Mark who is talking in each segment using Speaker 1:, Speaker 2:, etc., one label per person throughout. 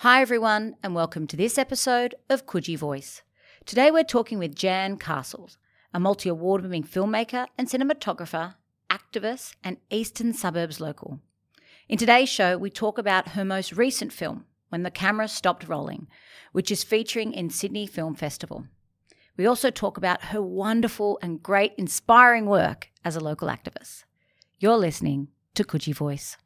Speaker 1: Hi, everyone, and welcome to this episode of Coogee Voice. Today we're talking with Jane Castles, a multi award winning filmmaker and cinematographer, activist, and Eastern Suburbs local. In today's show, we talk about her most recent film, When the Camera Stopped Rolling, which is featuring in Sydney Film Festival. We also talk about her wonderful and great inspiring work as a local activist. You're listening to Coogee Voice.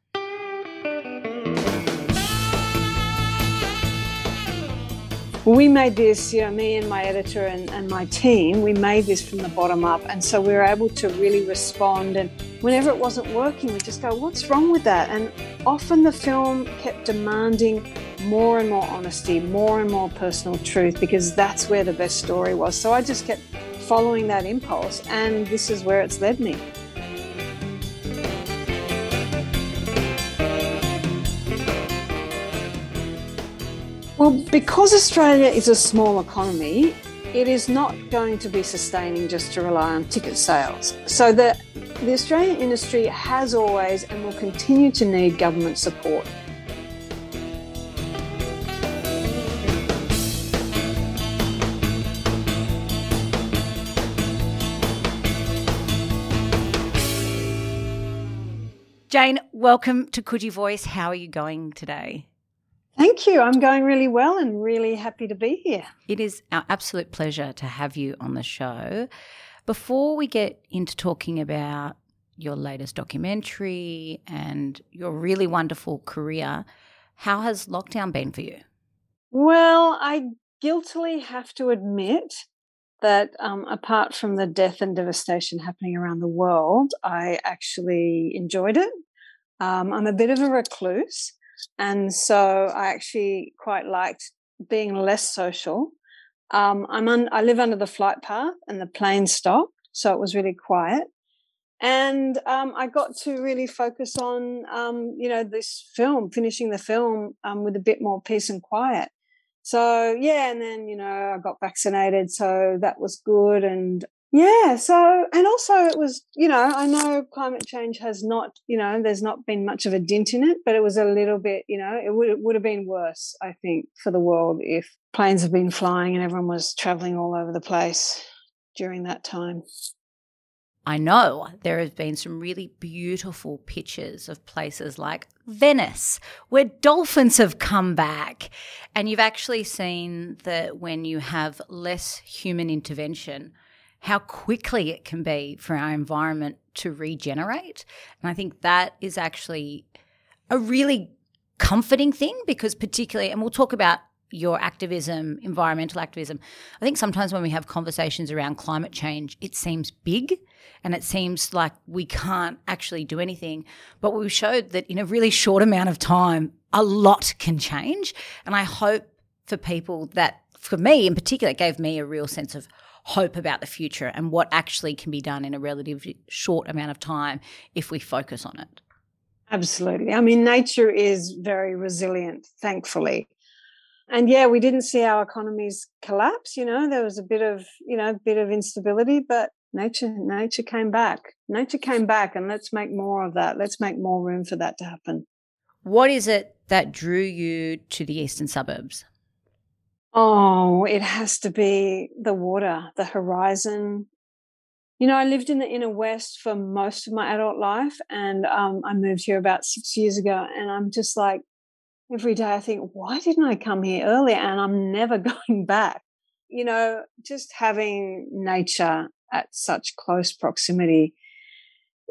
Speaker 2: We made this, you know, me and my editor and, and my team, we made this from the bottom up. And so we were able to really respond. And whenever it wasn't working, we just go, what's wrong with that? And often the film kept demanding more and more honesty, more and more personal truth, because that's where the best story was. So I just kept following that impulse. And this is where it's led me. Well, because Australia is a small economy, it is not going to be sustaining just to rely on ticket sales. So the, the Australian industry has always and will continue to need government support.
Speaker 1: Jane, welcome to Coogee Voice. How are you going today?
Speaker 2: Thank you. I'm going really well and really happy to be here.
Speaker 1: It is our absolute pleasure to have you on the show. Before we get into talking about your latest documentary and your really wonderful career, how has lockdown been for you?
Speaker 2: Well, I guiltily have to admit that um, apart from the death and devastation happening around the world, I actually enjoyed it. Um, I'm a bit of a recluse. And so I actually quite liked being less social. Um, I'm on, I live under the flight path and the plane stopped. So it was really quiet. And um, I got to really focus on, um, you know, this film, finishing the film um, with a bit more peace and quiet. So yeah, and then you know I got vaccinated, so that was good. And yeah, so, and also it was, you know, I know climate change has not, you know, there's not been much of a dint in it, but it was a little bit, you know, it would, it would have been worse, I think, for the world if planes have been flying and everyone was traveling all over the place during that time.
Speaker 1: I know there have been some really beautiful pictures of places like Venice, where dolphins have come back. And you've actually seen that when you have less human intervention, how quickly it can be for our environment to regenerate. And I think that is actually a really comforting thing because, particularly, and we'll talk about your activism, environmental activism. I think sometimes when we have conversations around climate change, it seems big and it seems like we can't actually do anything. But we showed that in a really short amount of time, a lot can change. And I hope for people that, for me in particular, it gave me a real sense of hope about the future and what actually can be done in a relatively short amount of time if we focus on it.
Speaker 2: Absolutely. I mean, nature is very resilient, thankfully. And yeah, we didn't see our economies collapse. You know, there was a bit of, you know, a bit of instability, but nature, nature came back. Nature came back, and let's make more of that. Let's make more room for that to happen.
Speaker 1: What is it that drew you to the eastern suburbs?
Speaker 2: Oh, it has to be the water, the horizon. You know, I lived in the inner west for most of my adult life, and um, I moved here about six years ago. And I'm just like, every day I think, why didn't I come here earlier? And I'm never going back. You know, just having nature at such close proximity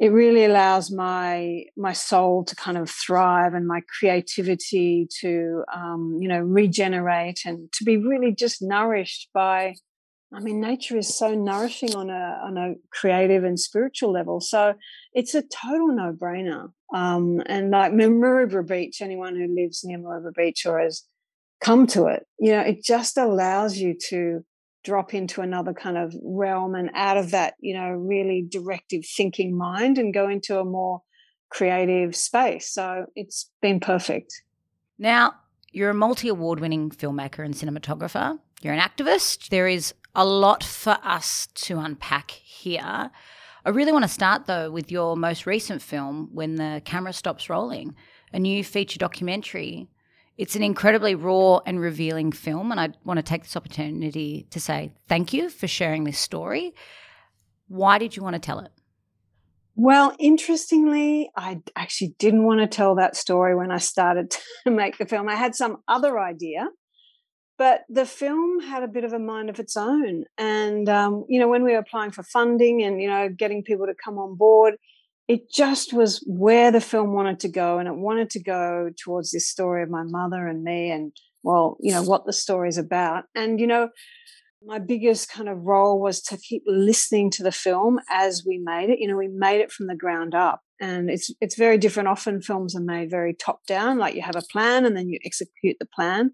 Speaker 2: it really allows my my soul to kind of thrive and my creativity to um, you know regenerate and to be really just nourished by I mean nature is so nourishing on a on a creative and spiritual level. So it's a total no brainer um, and like Maroubra Beach anyone who lives near Maroubra Beach or has come to it you know it just allows you to drop into another kind of realm and out of that, you know, really directive thinking mind and go into a more creative space. So it's been perfect.
Speaker 1: Now, you're a multi award winning filmmaker and cinematographer, you're an activist. There is a lot for us to unpack here. I really want to start though with your most recent film, When the Camera Stops Rolling, a new feature documentary It's an incredibly raw and revealing film, and I want to take this opportunity to say thank you for sharing this story. Why did you want to tell it?
Speaker 2: Well, interestingly, I actually didn't want to tell that story when I started to make the film. I had some other idea, but the film had a bit of a mind of its own. And, um, you know, when we were applying for funding and, you know, getting people to come on board, it just was where the film wanted to go. And it wanted to go towards this story of my mother and me and, well, you know, what the story is about. And, you know, my biggest kind of role was to keep listening to the film as we made it. You know, we made it from the ground up, and it's it's very different. Often films are made very top down, like you have a plan and then you execute the plan.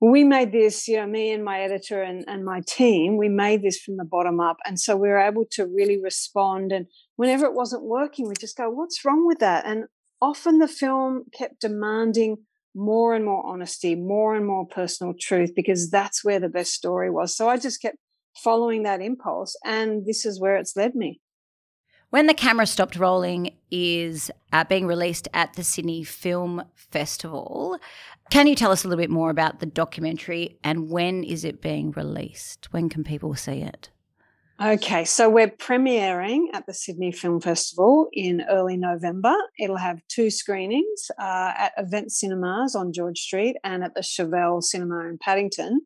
Speaker 2: We made this, you know, me and my editor and, and my team, we made this from the bottom up. And so we were able to really respond. And whenever it wasn't working, we just go, what's wrong with that? And often the film kept demanding more and more honesty, more and more personal truth, because that's where the best story was. So I just kept following that impulse, and this is where it's led me.
Speaker 1: When the camera stopped rolling is uh, being released at the Sydney Film Festival. Can you tell us a little bit more about the documentary and when is it being released? When can people see it?
Speaker 2: Okay, so we're premiering at the Sydney Film Festival in early November. It'll have two screenings uh, at Event Cinemas on George Street and at the Chauvel Cinema in Paddington.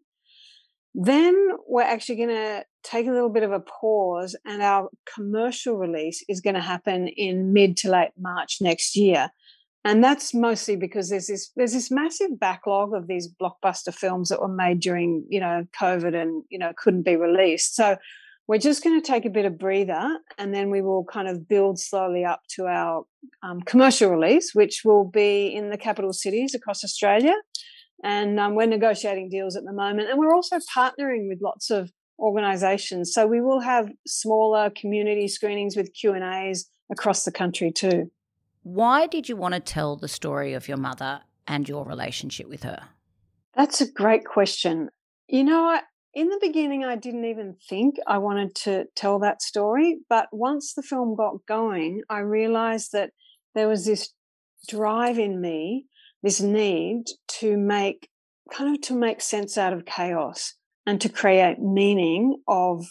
Speaker 2: Then we're actually going to take a little bit of a pause, and our commercial release is going to happen in mid to late March next year. And that's mostly because there's this there's this massive backlog of these blockbuster films that were made during you know COVID and you know couldn't be released. So we're just going to take a bit of breather and then we will kind of build slowly up to our um, commercial release, which will be in the capital cities across Australia. And um, we're negotiating deals at the moment. And we're also partnering with lots of organizations. So we will have smaller community screenings with Q&As across the country too.
Speaker 1: Why did you want to tell the story of your mother and your relationship with her?
Speaker 2: That's a great question. You know, I, in the beginning, I didn't even think I wanted to tell that story. But once the film got going, I realized that there was this drive in me, this need to make kind of to make sense out of chaos and to create meaning of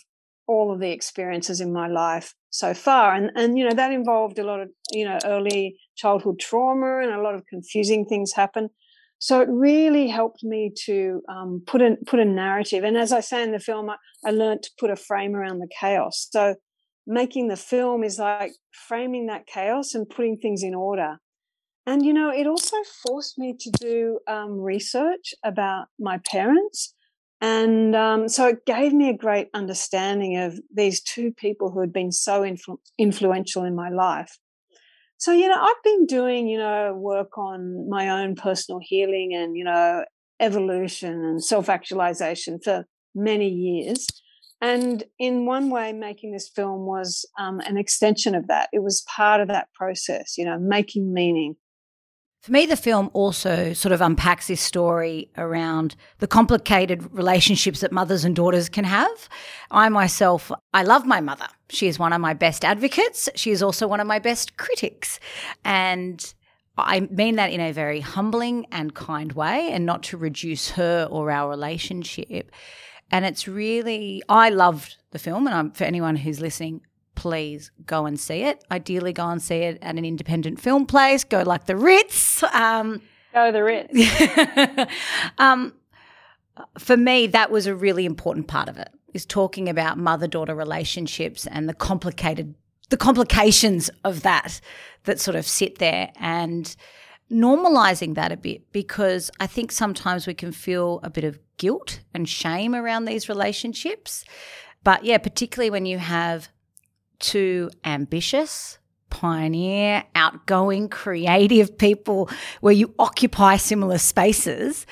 Speaker 2: all of the experiences in my life so far and and you know that involved a lot of you know early childhood trauma and a lot of confusing things happen so it really helped me to um, put a put a narrative. And as I say in the film, I, I learned to put a frame around the chaos. So making the film is like framing that chaos and putting things in order. And you know, it also forced me to do um, research about my parents. And um, so it gave me a great understanding of these two people who had been so influ- influential in my life. So, you know, I've been doing, you know, work on my own personal healing and, you know, evolution and self actualization for many years. And in one way, making this film was um, an extension of that. It was part of that process, you know, making meaning,
Speaker 1: for me, the film also sort of unpacks this story around the complicated relationships that mothers and daughters can have. I myself, I love my mother. She is one of my best advocates. She is also one of my best critics. And I mean that in a very humbling and kind way and not to reduce her or our relationship. And it's really, I loved the film. And I'm, for anyone who's listening, please go and see it. Ideally, go and see it at an independent film place. Go like the Ritz. Um,
Speaker 2: go the Ritz.
Speaker 1: um, for me, that was a really important part of it. Is talking about mother-daughter relationships and the complicated, the complications of that that sort of sit there and normalizing that a bit because I think sometimes we can feel a bit of guilt and shame around these relationships. But yeah, particularly when you have to ambitious, pioneer, outgoing, creative people where you occupy similar spaces,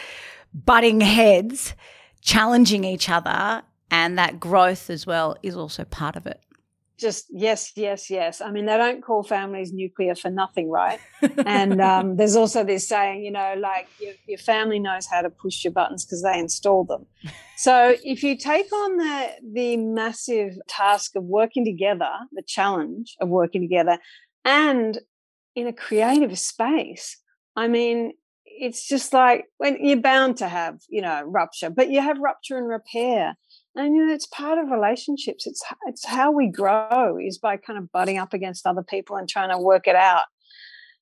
Speaker 1: butting heads, challenging each other, and that growth as well is also part of it
Speaker 2: just yes, yes, yes. I mean, they don't call families nuclear for nothing, right? and um, there's also this saying, you know, like your, your family knows how to push your buttons because they installed them. So if you take on the the massive task of working together, the challenge of working together, and in a creative space, I mean, it's just like when you're bound to have, you know, rupture, but you have rupture and repair. And you know, it's part of relationships. It's it's how we grow is by kind of butting up against other people and trying to work it out.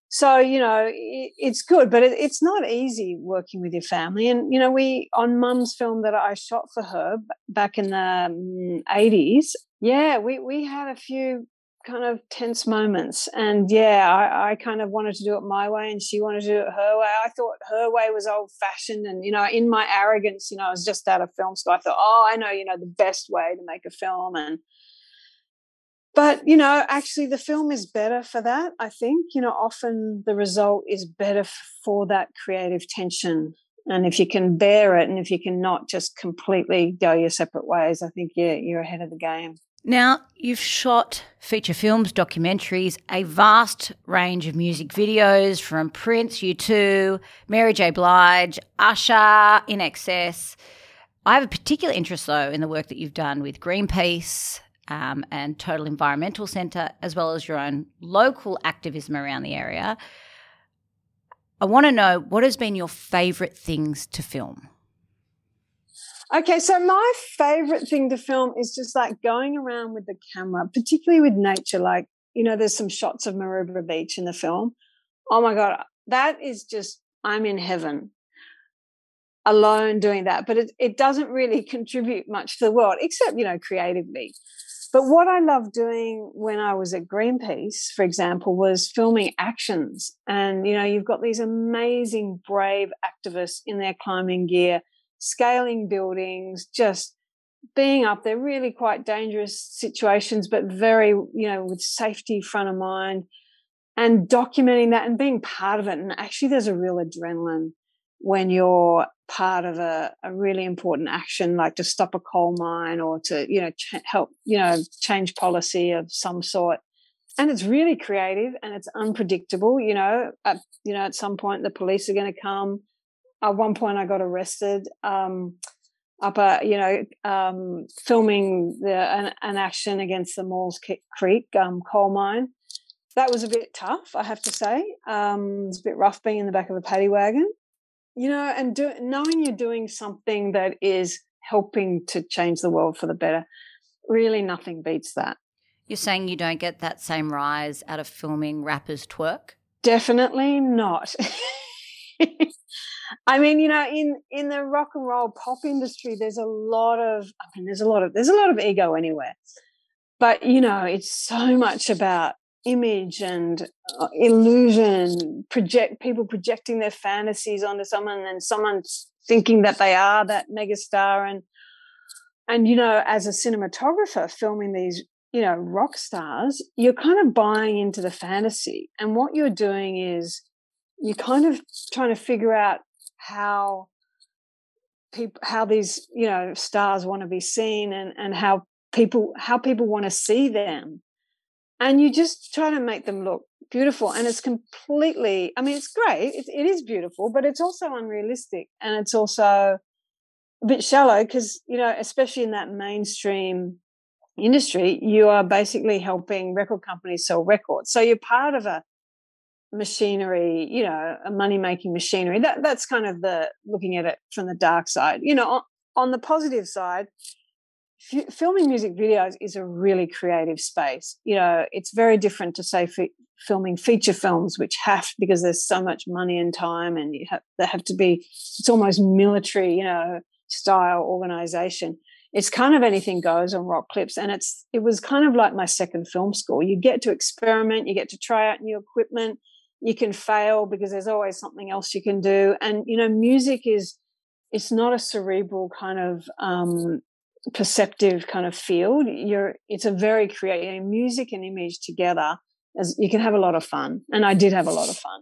Speaker 2: So you know, it, it's good, but it, it's not easy working with your family. And you know, we on Mum's film that I shot for her back in the mm, eighties. Yeah, we we had a few kind of tense moments. And yeah, I, I, kind of wanted to do it my way and she wanted to do it her way. I thought her way was old fashioned. And, you know, in my arrogance, you know, I was just out of film school. I thought, oh, I know, you know, the best way to make a film. And, but, you know, actually the film is better for that. I think, you know, often the result is better for that creative tension. And if you can bear it and if you can not just completely go your separate ways, I think yeah, you're ahead of the game.
Speaker 1: Now, you've shot feature films, documentaries, a vast range of music videos from Prince, U2, Mary J. Blige, Usher, INXS. I have a particular interest, though, in the work that you've done with Greenpeace um, and Total Environmental Centre, as well as your own local activism around the area. I want to know what has been your favourite things to film?
Speaker 2: Okay, so my favorite thing to film is just like going around with the camera, particularly with nature. Like, you know, there's some shots of Maroubra Beach in the film. Oh my God, that is just, I'm in heaven alone doing that. But it, it doesn't really contribute much to the world, except, you know, creatively. But what I loved doing when I was at Greenpeace, for example, was filming actions. And, you know, you've got these amazing, brave activists in their climbing gear scaling buildings, just being up there, really quite dangerous situations, but very, you know, with safety front of mind and documenting that and being part of it. And actually, there's a real adrenaline when you're part of a, a really important action, like to stop a coal mine or to, you know, ch- help, you know, change policy of some sort. And it's really creative and it's unpredictable. You know, at, you know, at some point the police are going to come at one point I got arrested um, up a you know um, filming the an, an, action against the Maules Creek um, coal mine. That was a bit tough, I have to say. Um, it's a bit rough being in the back of a paddy wagon, you know, and do, knowing you're doing something that is helping to change the world for the better. Really, nothing beats that.
Speaker 1: You're saying you don't get that same rise out of filming rappers twerk?
Speaker 2: Definitely not. I mean, you know, in in the rock and roll pop industry, there's a lot of, I mean, there's a lot of, there's a lot of ego anywhere, but you know, it's so much about image and uh, illusion, project people projecting their fantasies onto someone, and someone thinking that they are that megastar, and and you know, as a cinematographer filming these you know rock stars, you're kind of buying into the fantasy, and what you're doing is you're kind of trying to figure out how people how these you know stars want to be seen and and how people how people want to see them. And you just try to make them look beautiful and it's completely i mean it's great it, it is beautiful but it's also unrealistic and it's also a bit shallow because you know especially in that mainstream industry you are basically helping record companies sell records. So you're part of a machinery, you know, a money making machinery. That that's kind of the looking at it from the dark side. You know, on, on the positive side, f- filming music videos is a really creative space. You know, it's very different to say f- filming feature films, which have because there's so much money and time, and you have they have to be. It's almost military, you know, style organization. It's kind of anything goes on rock clips, and it's it was kind of like my second film school. You get to experiment, you get to try out new equipment, you can fail because there's always something else you can do. And you know music is it's not a cerebral kind of um, perceptive kind of field. You're it's a very creative music and image together as you can have a lot of fun. And i did have a lot of fun.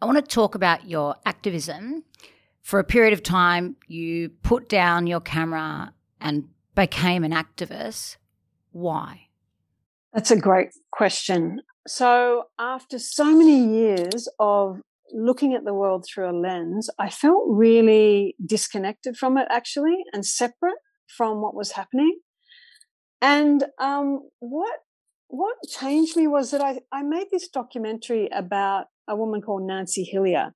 Speaker 1: I want to talk about your activism. For a period of time you put down your camera and became an activist. Why?
Speaker 2: That's a great question so after so many years of looking at the world through a lens, I felt really disconnected from it actually and separate from what was happening. And um, what what changed me was that I, I made this documentary about a woman called Nancy Hillier,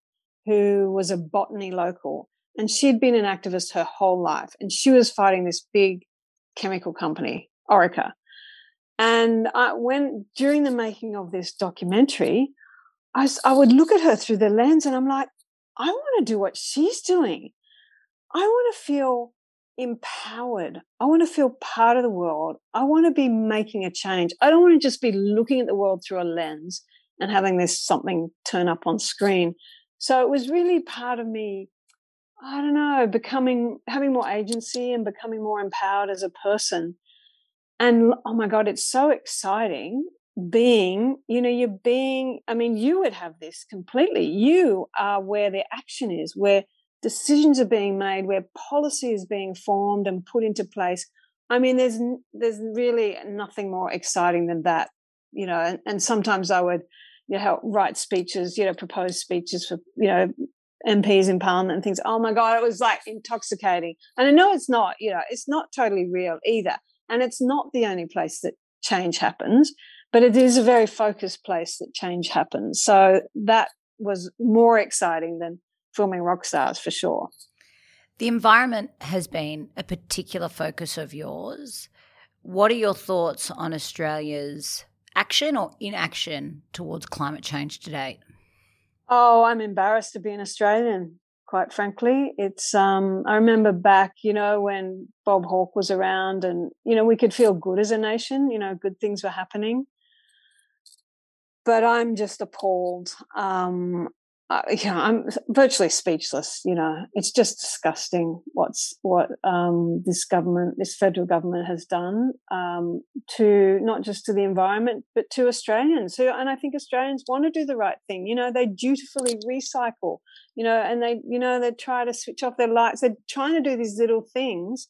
Speaker 2: who was a botany local. And she'd been an activist her whole life. And she was fighting this big chemical company, Orica. And I, when during the making of this documentary, I, I would look at her through the lens and I'm like, I want to do what she's doing. I want to feel empowered. I want to feel part of the world. I want to be making a change. I don't want to just be looking at the world through a lens and having this something turn up on screen. So it was really part of me, I don't know, becoming, having more agency and becoming more empowered as a person. And oh my God, it's so exciting being, you know, you're being, I mean, you would have this completely. You are where the action is, where decisions are being made, where policy is being formed and put into place. I mean, there's there's really nothing more exciting than that, you know. And, and sometimes I would, you know, write speeches, you know, propose speeches for, you know, MPs in Parliament and things. Oh my God, it was like intoxicating. And I know it's not, you know, it's not totally real either. And it's not the only place that change happens, but it is a very focused place that change happens. So that was more exciting than filming rock stars for sure.
Speaker 1: The environment has been a particular focus of yours. What are your thoughts on Australia's action or inaction towards climate change to date?
Speaker 2: Oh, I'm embarrassed to be an Australian, quite frankly. It's um I remember back, you know, when Bob Hawke was around and you know, we could feel good as a nation, you know, good things were happening. But I'm just appalled. Um uh, yeah, I'm virtually speechless. You know, it's just disgusting what's what um, this government, this federal government, has done um, to not just to the environment, but to Australians. Who, and I think Australians want to do the right thing. You know, they dutifully recycle. You know, and they, you know, they try to switch off their lights. They're trying to do these little things.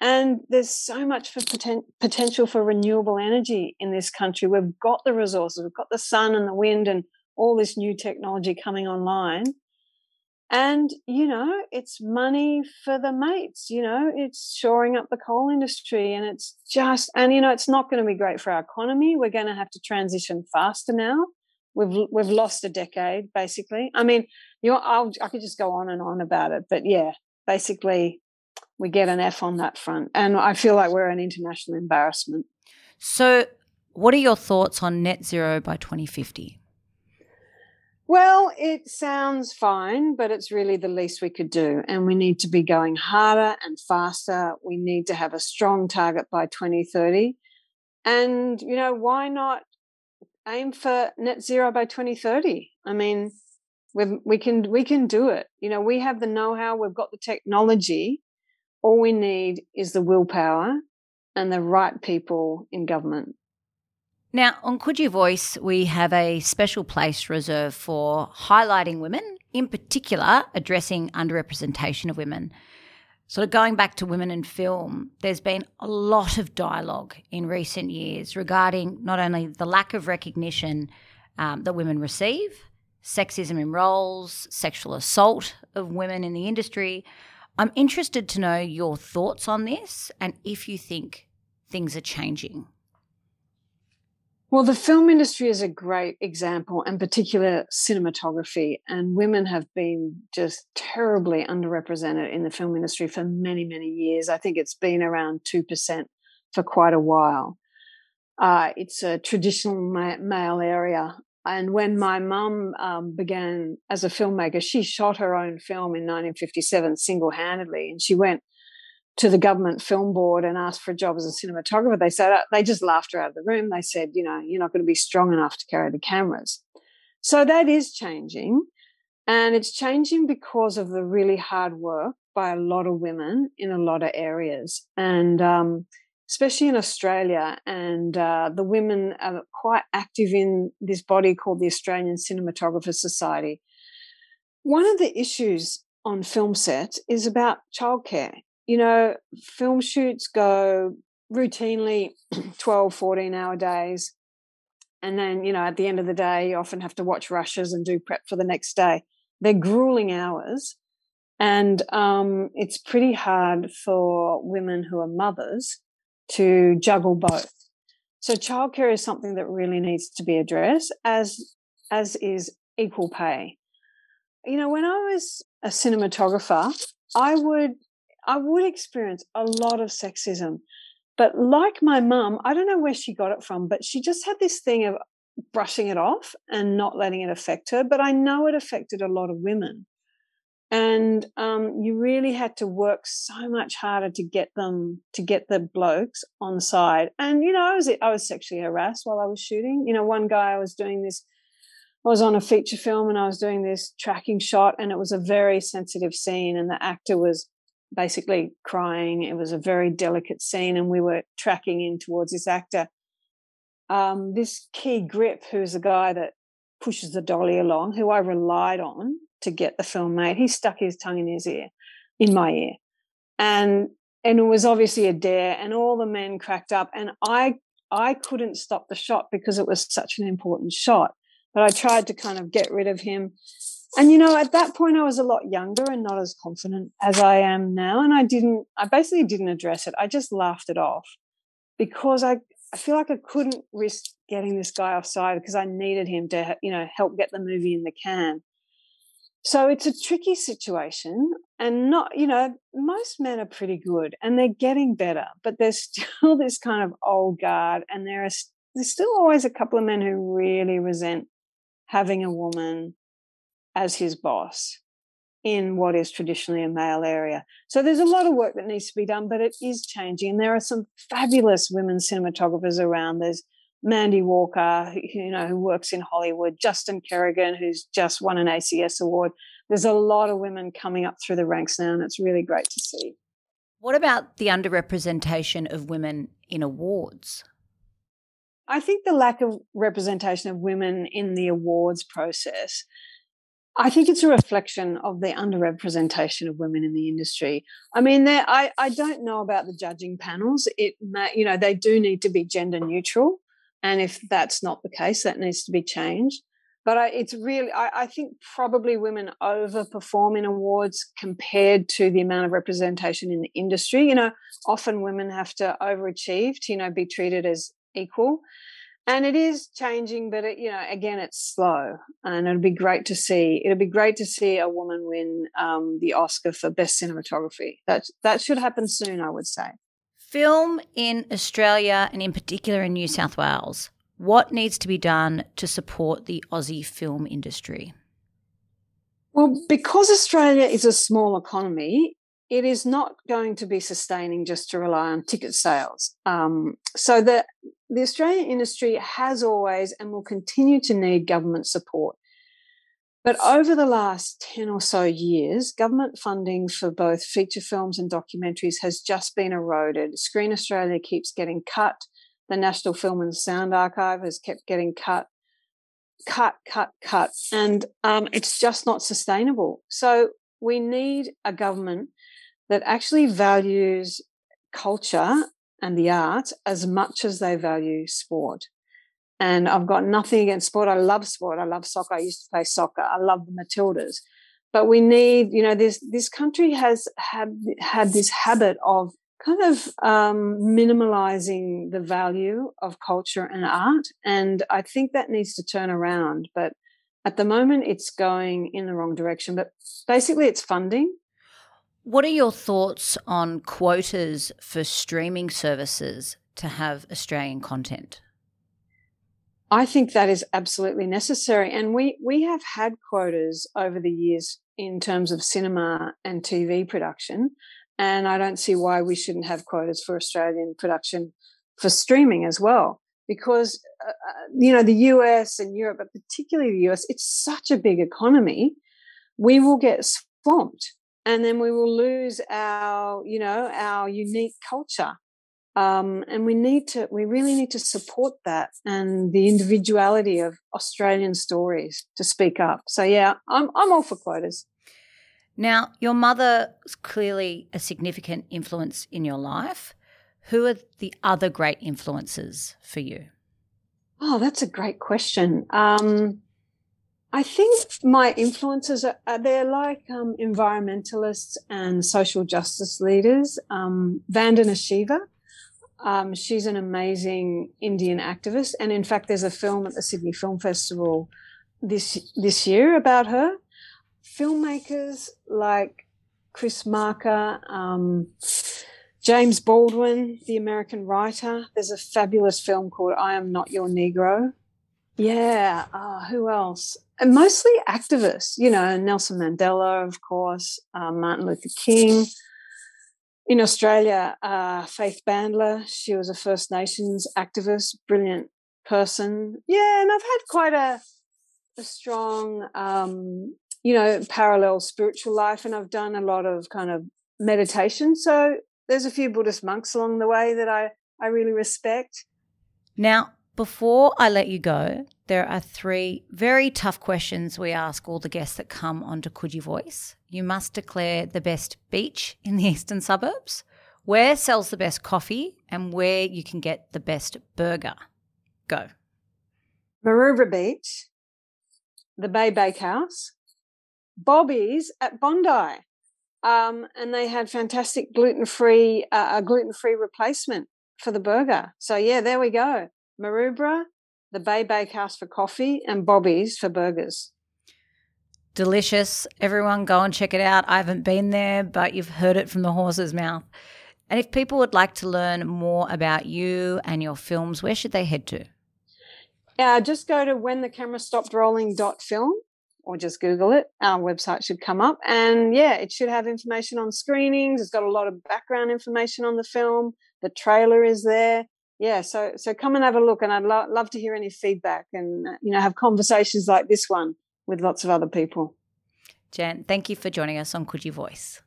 Speaker 2: And there's so much for poten- potential for renewable energy in this country. We've got the resources, we've got the sun and the wind and all this new technology coming online. And, you know, it's money for the mates, you know, it's shoring up the coal industry and it's just, and, you know, it's not going to be great for our economy. We're going to have to transition faster now. We've, we've lost a decade, basically. I mean, you know, I'll, I could just go on and on about it, but yeah, basically we get an F on that front. And I feel like we're an international embarrassment.
Speaker 1: So, what are your thoughts on net zero by 2050?
Speaker 2: Well, it sounds fine, but it's really the least we could do. And we need to be going harder and faster. We need to have a strong target by 2030. And, you know, why not aim for net zero by 2030? I mean, we can we can do it. You know, we have the know-how, we've got the technology. All we need is the willpower and the right people in government.
Speaker 1: Now, on Coogee Voice, we have a special place reserved for highlighting women, in particular, addressing underrepresentation of women. Sort of going back to women in film, there's been a lot of dialogue in recent years regarding not only the lack of recognition um, that women receive, sexism in roles, sexual assault of women in the industry. I'm interested to know your thoughts on this and if you think things are changing.
Speaker 2: Well, the film industry is a great example, and particular cinematography. And women have been just terribly underrepresented in the film industry for many, many years. I think it's been around 2% for quite a while. Uh, it's a traditional ma- male area. And when my mum um, began as a filmmaker, she shot her own film in 1957 single handedly. And she went to the government film board and asked for a job as a cinematographer, they said uh, they just laughed her out of the room. They said, you know, you're not going to be strong enough to carry the cameras. So that is changing. And it's changing because of the really hard work by a lot of women in a lot of areas. And um, especially in Australia, and uh, the women are quite active in this body called the Australian Cinematographer Society. One of the issues on film sets is about childcare you know, film shoots go routinely 12, 14 hour days. And then, you know, at the end of the day, you often have to watch rushes and do prep for the next day. They're grueling hours. And um, it's pretty hard for women who are mothers to juggle both. So childcare is something that really needs to be addressed, as as is equal pay. you know, when I was a cinematographer, I would I would experience a lot of sexism. But like my mum, I don't know where she got it from, but she just had this thing of brushing it off and not letting it affect her. But I know it affected a lot of women. And um, you really had to work so much harder to get them to get the blokes on side. And you know, I was I was sexually harassed while I was shooting. You know, one guy I was doing this I was on a feature film and I was doing this tracking shot, and it was a very sensitive scene, and the actor was basically crying. It was a very delicate scene, and we were tracking in towards this actor. Um, this key grip, who's the guy that pushes the dolly along, who I relied on to get the film made, he stuck his tongue in his ear, in my ear, and and it was obviously a dare, and all the men cracked up, and I I couldn't stop the shot because it was such an important shot but I tried to kind of get rid of him. And you know, at that point, I was a lot younger and not as confident as I am now. And I didn't, I basically didn't address it. I just laughed it off because I, I feel like I couldn't risk getting this guy offside because I needed him to, you know, help get the movie in the can. So it's a tricky situation. And not, you know, most men are pretty good and they're getting better, but there's still this kind of old guard. And there are, there's still always a couple of men who really resent having a woman as his boss in what is traditionally a male area. So there's a lot of work that needs to be done, but it is changing. And there are some fabulous women cinematographers around. There's Mandy Walker, who, you know, who works in Hollywood, Justine Kerrigan, who's just won an ACS award. There's a lot of women coming up through the ranks now, and it's really great to see.
Speaker 1: What about the underrepresentation of women in awards?
Speaker 2: I think the lack of representation of women in the awards process, I think it's a reflection of the underrepresentation of women in the industry. I mean, I, I don't know about the judging panels. It you know they do need to be gender neutral, and if that's not the case, that needs to be changed. But I, it's really, I, I think probably women overperform in awards compared to the amount of representation in the industry. You know, often women have to overachieve to, you know, be treated as equal and it is changing but it, you know again it's slow. And it'll be great to see it'll be great to see a woman win um, the oscar for best cinematography. That that should happen soon i would say.
Speaker 1: Film in australia and in particular in new south wales what needs to be done to support the aussie film industry?
Speaker 2: Well because australia is a small economy it is not going to be sustaining just to rely on ticket sales. Um, so the the Australian industry has always and will continue to need government support. But over the last 10 or so years, government funding for both feature films and documentaries has just been eroded. Screen Australia keeps getting cut. The National Film and Sound Archive has kept getting cut, cut, cut, cut. And um, it's just not sustainable. So we need a government that actually values culture and the arts as much as they value sport. And I've got nothing against sport. I love sport. I love soccer. I used to play soccer. I love the Matildas. But we need, you know, this this country has had had this habit of kind of um, minimalizing the value of culture and art, and I think that needs to turn around. But at the moment, it's going in the wrong direction. But basically, it's funding.
Speaker 1: What are your thoughts on quotas for streaming services to have Australian content?
Speaker 2: I think that is absolutely necessary. And we, we have had quotas over the years in terms of cinema and TV production. And I don't see why we shouldn't have quotas for Australian production for streaming as well. Because, uh, uh you know, the US and Europe, but particularly the US, it's such a big economy. We will get swamped and then we will lose our you know our unique culture um, and we need to we really need to support that and the individuality of australian stories to speak up. So yeah i'm, I'm all for quotas.
Speaker 1: Now your mother is clearly a significant influence in your life. Who are the other great influences for you?
Speaker 2: Oh that's a great question. Um, I think my influences are, they're like um, environmentalists and social justice leaders. Um, Vandana Shiva, um, she's an amazing Indian activist, and in fact, there's a film at the Sydney Film Festival this this year about her. filmmakers like Chris Marker, um, James Baldwin, the American writer. There's a fabulous film called I Am Not Your Negro. Yeah. Oh, who else? And mostly activists, you know, Nelson Mandela, of course, uh, Martin Luther King. In Australia, uh, Faith Bandler, she was a First Nations activist, brilliant person. Yeah, and I've had quite a, a strong, um, you know, parallel spiritual life, and I've done a lot of kind of meditation. So there's a few Buddhist monks along the way that I, I really respect.
Speaker 1: Now, before I let you go, there are three very tough questions we ask all the guests that come onto Coogee Voice. You must declare the best beach in the eastern suburbs, where sells the best coffee, and where you can get the best burger. Go.
Speaker 2: Maroubra Beach, the Bay Bakehouse, Bobby's at Bondi. Um, and they had fantastic gluten free, uh, a gluten free replacement for the burger. So yeah, there we go. Maroubra, the Bay Bakehouse for coffee, and Bobby's for burgers.
Speaker 1: Delicious. Everyone go and check it out. I haven't been there, but you've heard it from the horse's mouth. And if people would like to learn more about you and your films, where should they head to?
Speaker 2: Uh, just go to when the camera stopped rolling dot film or just Google it. Our website should come up. And yeah, it should have information on screenings. It's got a lot of background information on the film. The trailer is there. Yeah, so so come and have a look. And I'd lo- love to hear any feedback and uh, you know have conversations like this one with lots of other people.
Speaker 1: Jane, thank you for joining us on Coogee Voice.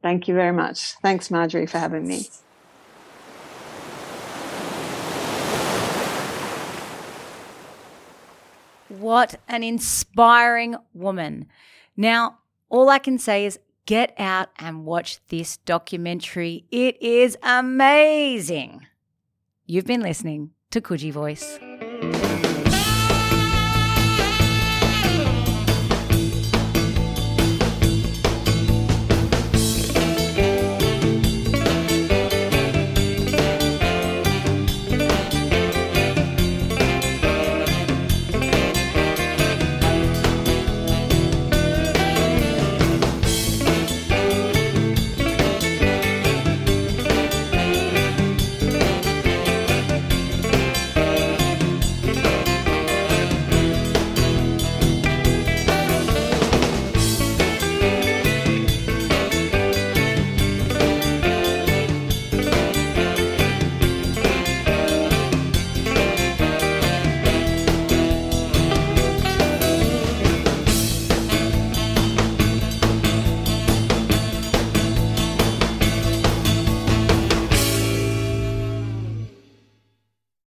Speaker 2: Thank you very much. Thanks, Marjorie, for having me.
Speaker 1: What an inspiring woman. Now, all I can say is get out and watch this documentary. It is amazing. You've been listening to Coogee Voice.